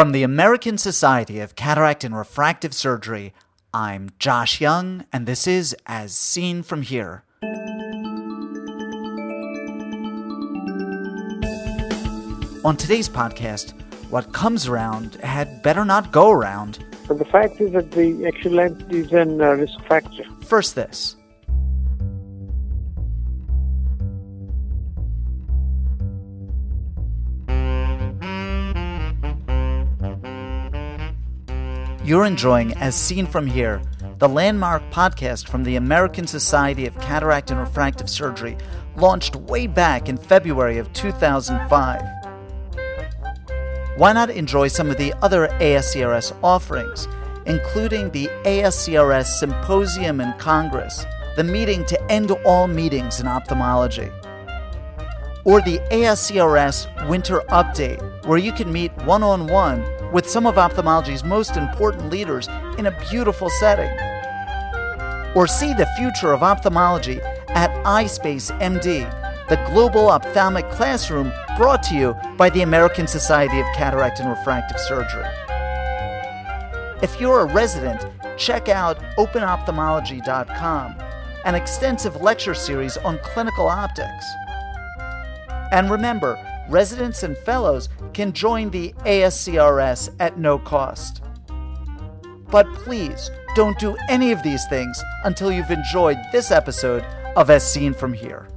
From the American Society of Cataract and Refractive Surgery, I'm Josh Young, and this is As Seen From Here. On today's podcast, what comes around had better not go around. But the fact is that the axial length is a uh, risk factor. First, this. You're enjoying As Seen From Here, the landmark podcast from the American Society of Cataract and Refractive Surgery, launched way back in February of 2005. Why not enjoy some of the other ASCRS offerings, including the ASCRS Symposium and Congress, the meeting to end all meetings in ophthalmology? or the ASCRS Winter Update, where you can meet one on one with some of ophthalmology's most important leaders in a beautiful setting. Or see the future of ophthalmology at iSpace MD, the global ophthalmic classroom brought to you by the American Society of Cataract and Refractive Surgery. If you're a resident, check out openophthalmology.com, an extensive lecture series on clinical optics. And remember, residents and fellows can join the ASCRS at no cost. But please don't do any of these things until you've enjoyed this episode of As Seen From Here.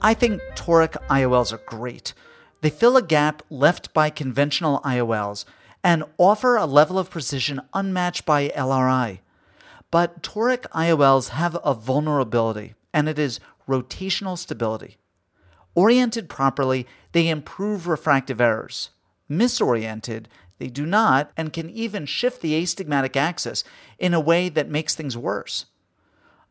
I think toric IOLs are great. They fill a gap left by conventional IOLs and offer a level of precision unmatched by LRI. But toric IOLs have a vulnerability, and it is rotational stability. Oriented properly, they improve refractive errors. Misoriented, they do not and can even shift the astigmatic axis in a way that makes things worse.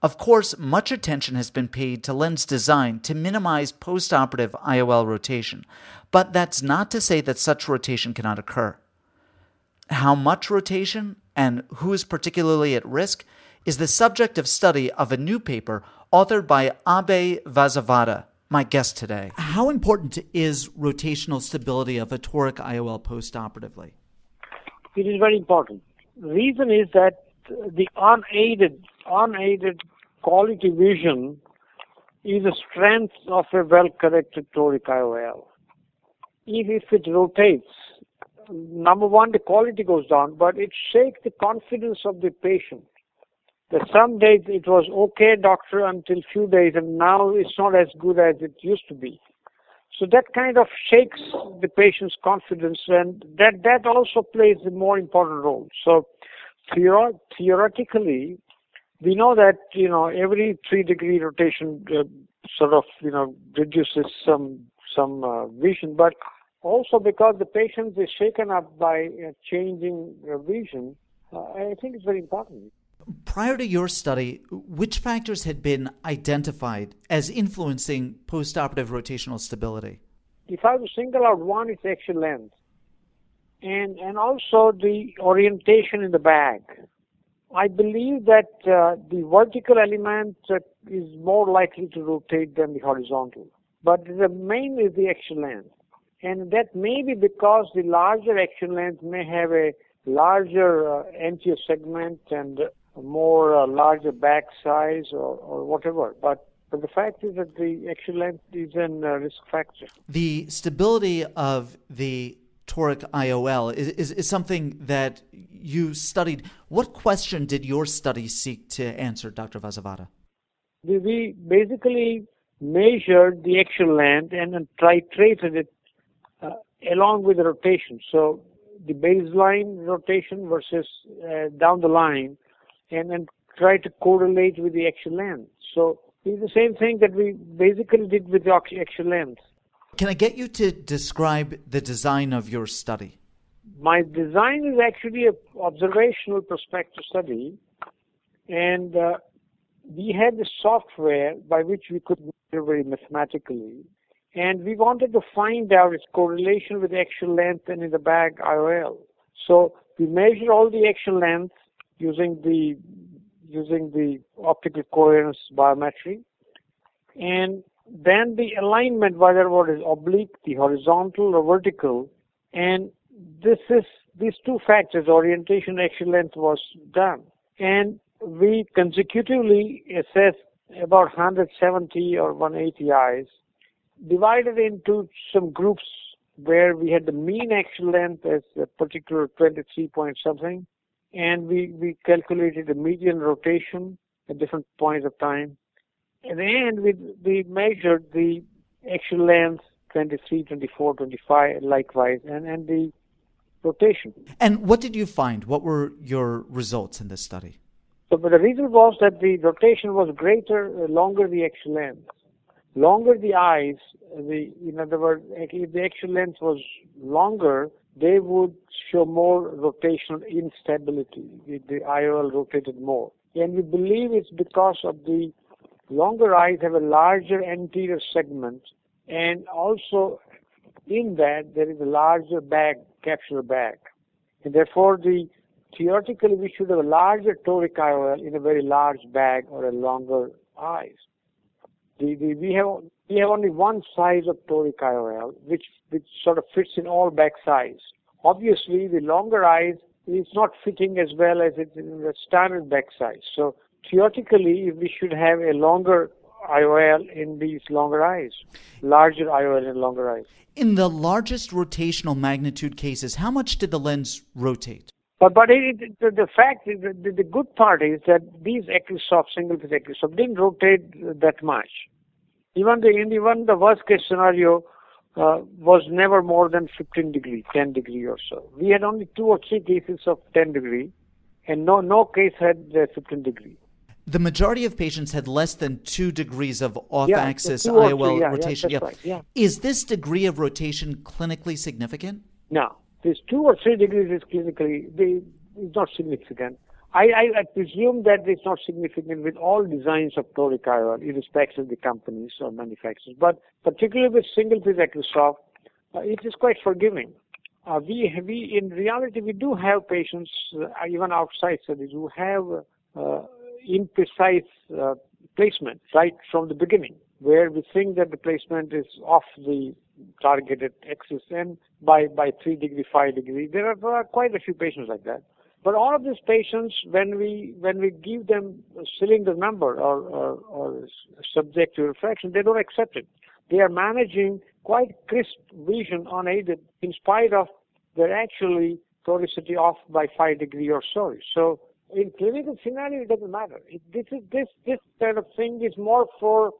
Of course, much attention has been paid to lens design to minimize postoperative IOL rotation, but that's not to say that such rotation cannot occur. How much rotation and who is particularly at risk is the subject of study of a new paper authored by Abe Vasavada, my guest today. How important is rotational stability of a toric IOL postoperatively? It is very important. The reason is that the unaided, unaided quality vision is a strength of a well-corrected toric IOL. If, if it rotates, number one, the quality goes down, but it shakes the confidence of the patient. That some days it was okay, doctor, until few days, and now it's not as good as it used to be. So that kind of shakes the patient's confidence, and that that also plays a more important role. So theor- theoretically, we know that you know every three degree rotation uh, sort of you know reduces some some uh, vision, but also because the patient is shaken up by uh, changing vision, uh, I think it's very important. Prior to your study, which factors had been identified as influencing postoperative rotational stability? If I was single out one, it's axial length, and and also the orientation in the bag. I believe that uh, the vertical element uh, is more likely to rotate than the horizontal, but the main is the axial length and that may be because the larger axial length may have a larger uh, anterior segment and more uh, larger bag size or, or whatever. But but the fact is that the axial length is a uh, risk factor. The stability of the toric IOL is, is, is, something that you studied. What question did your study seek to answer, Dr. Vasavada? We, basically measured the axial length and then titrated it along with the rotation. So the baseline rotation versus uh, down the line, and then try to correlate with the axial length. So it's the same thing that we basically did with the axial length. Can I get you to describe the design of your study? My design is actually an observational prospective study, and uh, we had the software by which we could measure very mathematically and we wanted to find out its correlation with axial length and in the bag IOL. So we measured all the axial length using the using the optical coherence biometry, and then the alignment, whether what is oblique, the horizontal or vertical, and this is these two factors, orientation, axial length, was done, and we consecutively assessed about 170 or 180 eyes, divided into some groups where we had the mean axial length as a particular 23 point something, and we, we calculated the median rotation at different points of time. At the end, we, we measured the axial length 23, 24, 25, likewise, and, and the rotation. And what did you find? What were your results in this study? So, but the reason was that the rotation was greater, uh, longer the axial length. Longer the eyes, the, in other words, if the axial length was longer, they would show more rotational instability. The, the IOL rotated more. And we believe it's because of the longer eyes have a larger anterior segment and also in that there is a larger bag, capsular bag. And therefore the theoretically we should have a larger toric IOL in a very large bag or a longer eyes. The, the, we have we have only one size of toric IOL, which which sort of fits in all bag size. Obviously, the longer eyes is not fitting as well as it's in the standard bag size. So theoretically, we should have a longer IOL in these longer eyes, larger IOL in longer eyes. In the largest rotational magnitude cases, how much did the lens rotate? But but it, it, the, the fact is the, the good part is that these AcrySof single piece AcrySof didn't rotate that much. Even the even the worst case scenario uh, was never more than 15 degree, 10 degree or so. We had only two or three cases of 10 degree, and no no case had uh, 15 degree. The majority of patients had less than two degrees of off-axis yeah, IOL yeah, rotation. Yeah, right, yeah. Is this degree of rotation clinically significant? No, this two or three degrees is clinically they, not significant. I, I, I, presume that it's not significant with all designs of toric IOL, irrespective of the companies or manufacturers. But particularly with single piece AcrySof, uh, it is quite forgiving. Uh, we, we, in reality, we do have patients, uh, even outside studies, who have uh, imprecise uh, placement right from the beginning, where we think that the placement is off the targeted and by, by 3 degree, 5 degree. There are, there are quite a few patients like that. But all of these patients, when we when we give them a cylinder number or, or, or subject to refraction, they don't accept it. They are managing quite crisp vision unaided in spite of their actually toricity off by five degree or so. So in clinical scenario, it doesn't matter. It, this is this this kind of thing is more for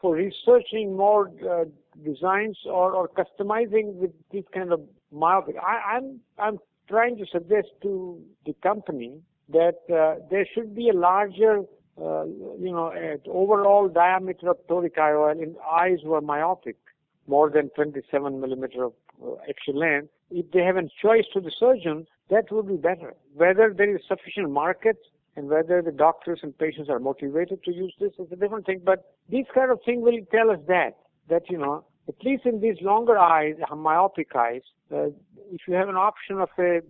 for researching more uh, designs or, or customizing with this kind of myopic. I, I'm I'm trying to suggest to the company that uh, there should be a larger, uh, you know, overall diameter of toric IOL in eyes who are myopic, more than 27 millimeter of uh, axial length. If they have a choice to the surgeon, that would be better. Whether there is sufficient market and whether the doctors and patients are motivated to use this is a different thing. But this kind of thing will tell us that that you know at least in these longer eyes, myopic eyes, uh, if you have an option of a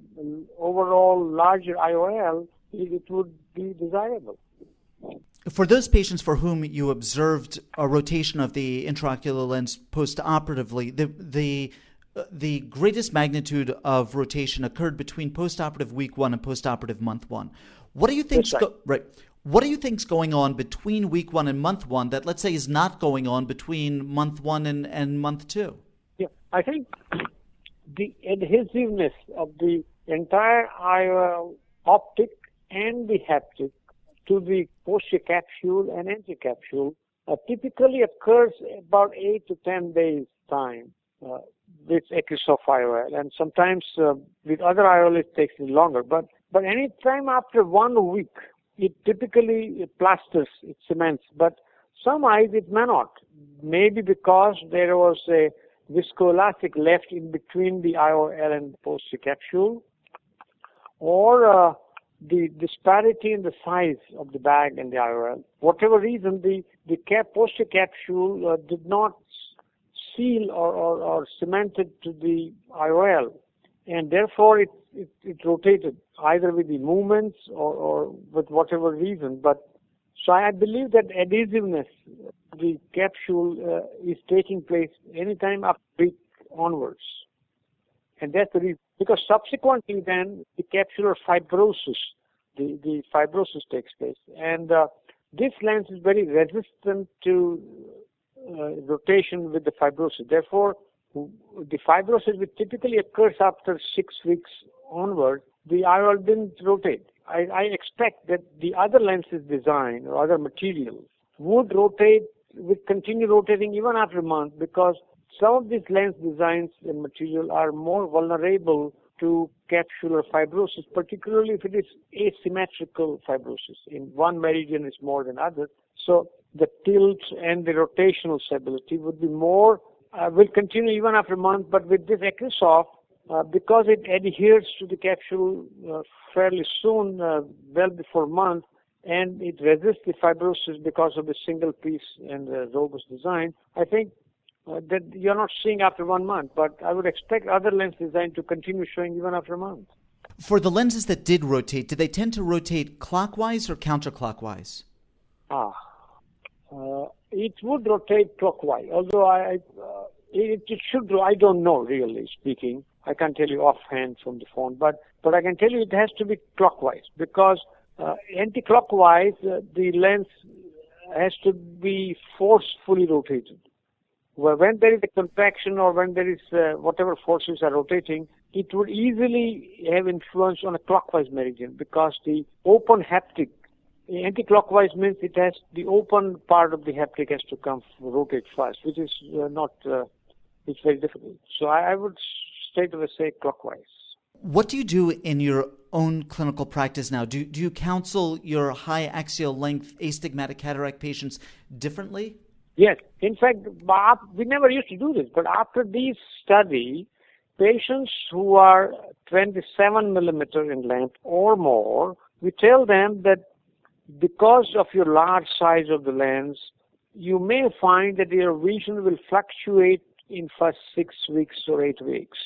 overall larger IOL, it would be desirable. For those patients for whom you observed a rotation of the intraocular lens postoperatively, the the uh, the greatest magnitude of rotation occurred between postoperative week one and postoperative month one. What do you think? Right. Go- right. What do you think's going on between week one and month one that let's say is not going on between month one and, and month two? Yeah, I think the adhesiveness of the entire IOL optic and the haptic to the posterior capsule and anterior capsule uh, typically occurs about eight to ten days time uh, with AcrySof IOL, and sometimes uh, with other IOL it takes longer. But but any time after one week, it typically plasters, it cements, but some eyes it may not. Maybe because there was a viscoelastic left in between the IOL and posterior capsule, or uh, the disparity in the size of the bag and the IOL. Whatever reason, the, the cap, posterior capsule uh, did not seal or, or, or cemented to the IOL, and therefore it it, it rotated either with the movements or, or with whatever reason. But So I believe that adhesiveness, the capsule uh, is taking place anytime up week onwards. And that's the reason. Because subsequently then the capsular fibrosis, the, the fibrosis takes place. And uh, this lens is very resistant to uh, rotation with the fibrosis. Therefore, the fibrosis which typically occurs after six weeks onward, the IOL didn't rotate. I, I expect that the other lenses design or other materials would rotate, would continue rotating even after a month because some of these lens designs and material are more vulnerable to capsular fibrosis, particularly if it is asymmetrical fibrosis. In one meridian is more than other. So the tilt and the rotational stability would be more, will continue even after a month, but with this AcrySof, uh, because it adheres to the capsule uh, fairly soon, uh, well before a month, and it resists the fibrosis because of the single piece and the robust design, I think uh, that you're not seeing after one month, but I would expect other lens design to continue showing even after a month. For the lenses that did rotate, did they tend to rotate clockwise or counterclockwise? Ah, uh, it would rotate clockwise, although I, uh, it, it should. I don't know really speaking. I can't tell you offhand from the phone, but but I can tell you it has to be clockwise because uh, anti-clockwise uh, the lens has to be forcefully rotated when there is a contraction or when there is uh, whatever forces are rotating, it would easily have influence on a clockwise meridian because the open haptic, anti-clockwise means it has the open part of the haptic has to come rotate fast, which is uh, not, uh, it's very difficult. So I, I would straight away say clockwise. What do you do in your own clinical practice now? Do, do you counsel your high axial length astigmatic cataract patients differently? Yes. In fact, we never used to do this, but after these study, patients who are 27 millimeter in length or more, we tell them that because of your large size of the lens, you may find that your vision will fluctuate in first six weeks or eight weeks.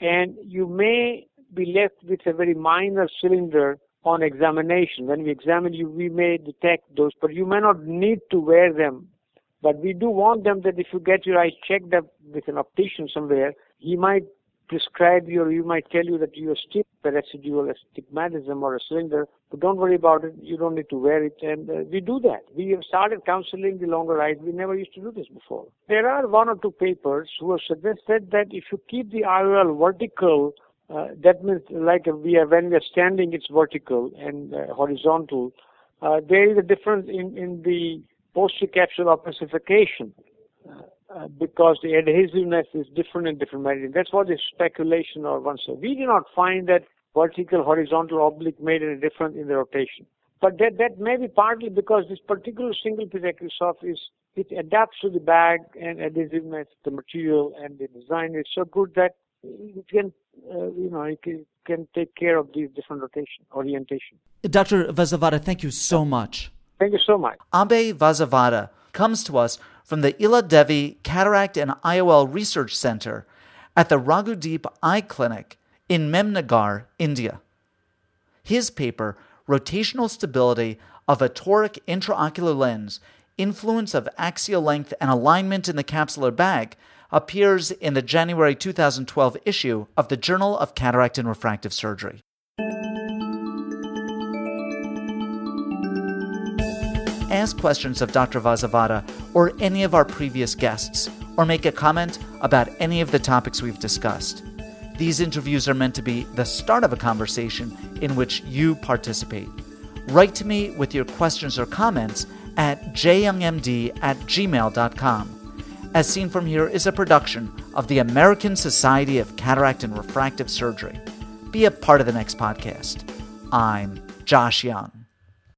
And you may be left with a very minor cylinder on examination. When we examine you, we may detect those, but you may not need to wear them but we do want them that if you get your eyes checked up with an optician somewhere, he might prescribe you or he might tell you that you still have a residual astigmatism or a cylinder, but don't worry about it. You don't need to wear it. And uh, we do that. We have started counseling the longer eyes. We never used to do this before. There are one or two papers who have suggested that if you keep the IOL vertical, uh, that means like we are, when we are standing, it's vertical and uh, horizontal. Uh, there is a difference in, in the posterior opacification uh, because the adhesiveness is different in different meridians. That's what the speculation or one said. We do not find that vertical, horizontal, oblique made any difference in the rotation. But that, that may be partly because this particular single piece AcrySof is, it adapts to the bag and adhesiveness, the material and the design is so good that it can, uh, you know, it can, can, take care of these different rotation, orientation. Dr. Vasavada, thank you so much. Thank you so much. Abhay Vasavada comes to us from the Iladevi Cataract and IOL Research Center at the Raghudeep Eye Clinic in Memnagar, India. His paper, Rotational Stability of a Toric Intraocular Lens Influence of Axial Length and Alignment in the Capsular Bag, appears in the January 2012 issue of the Journal of Cataract and Refractive Surgery. Ask questions of Dr. Vasavada or any of our previous guests, or make a comment about any of the topics we've discussed. These interviews are meant to be the start of a conversation in which you participate. Write to me with your questions or comments at jyoungmd at gmail.com. As Seen From Here is a production of the American Society of Cataract and Refractive Surgery. Be a part of the next podcast. I'm Josh Young.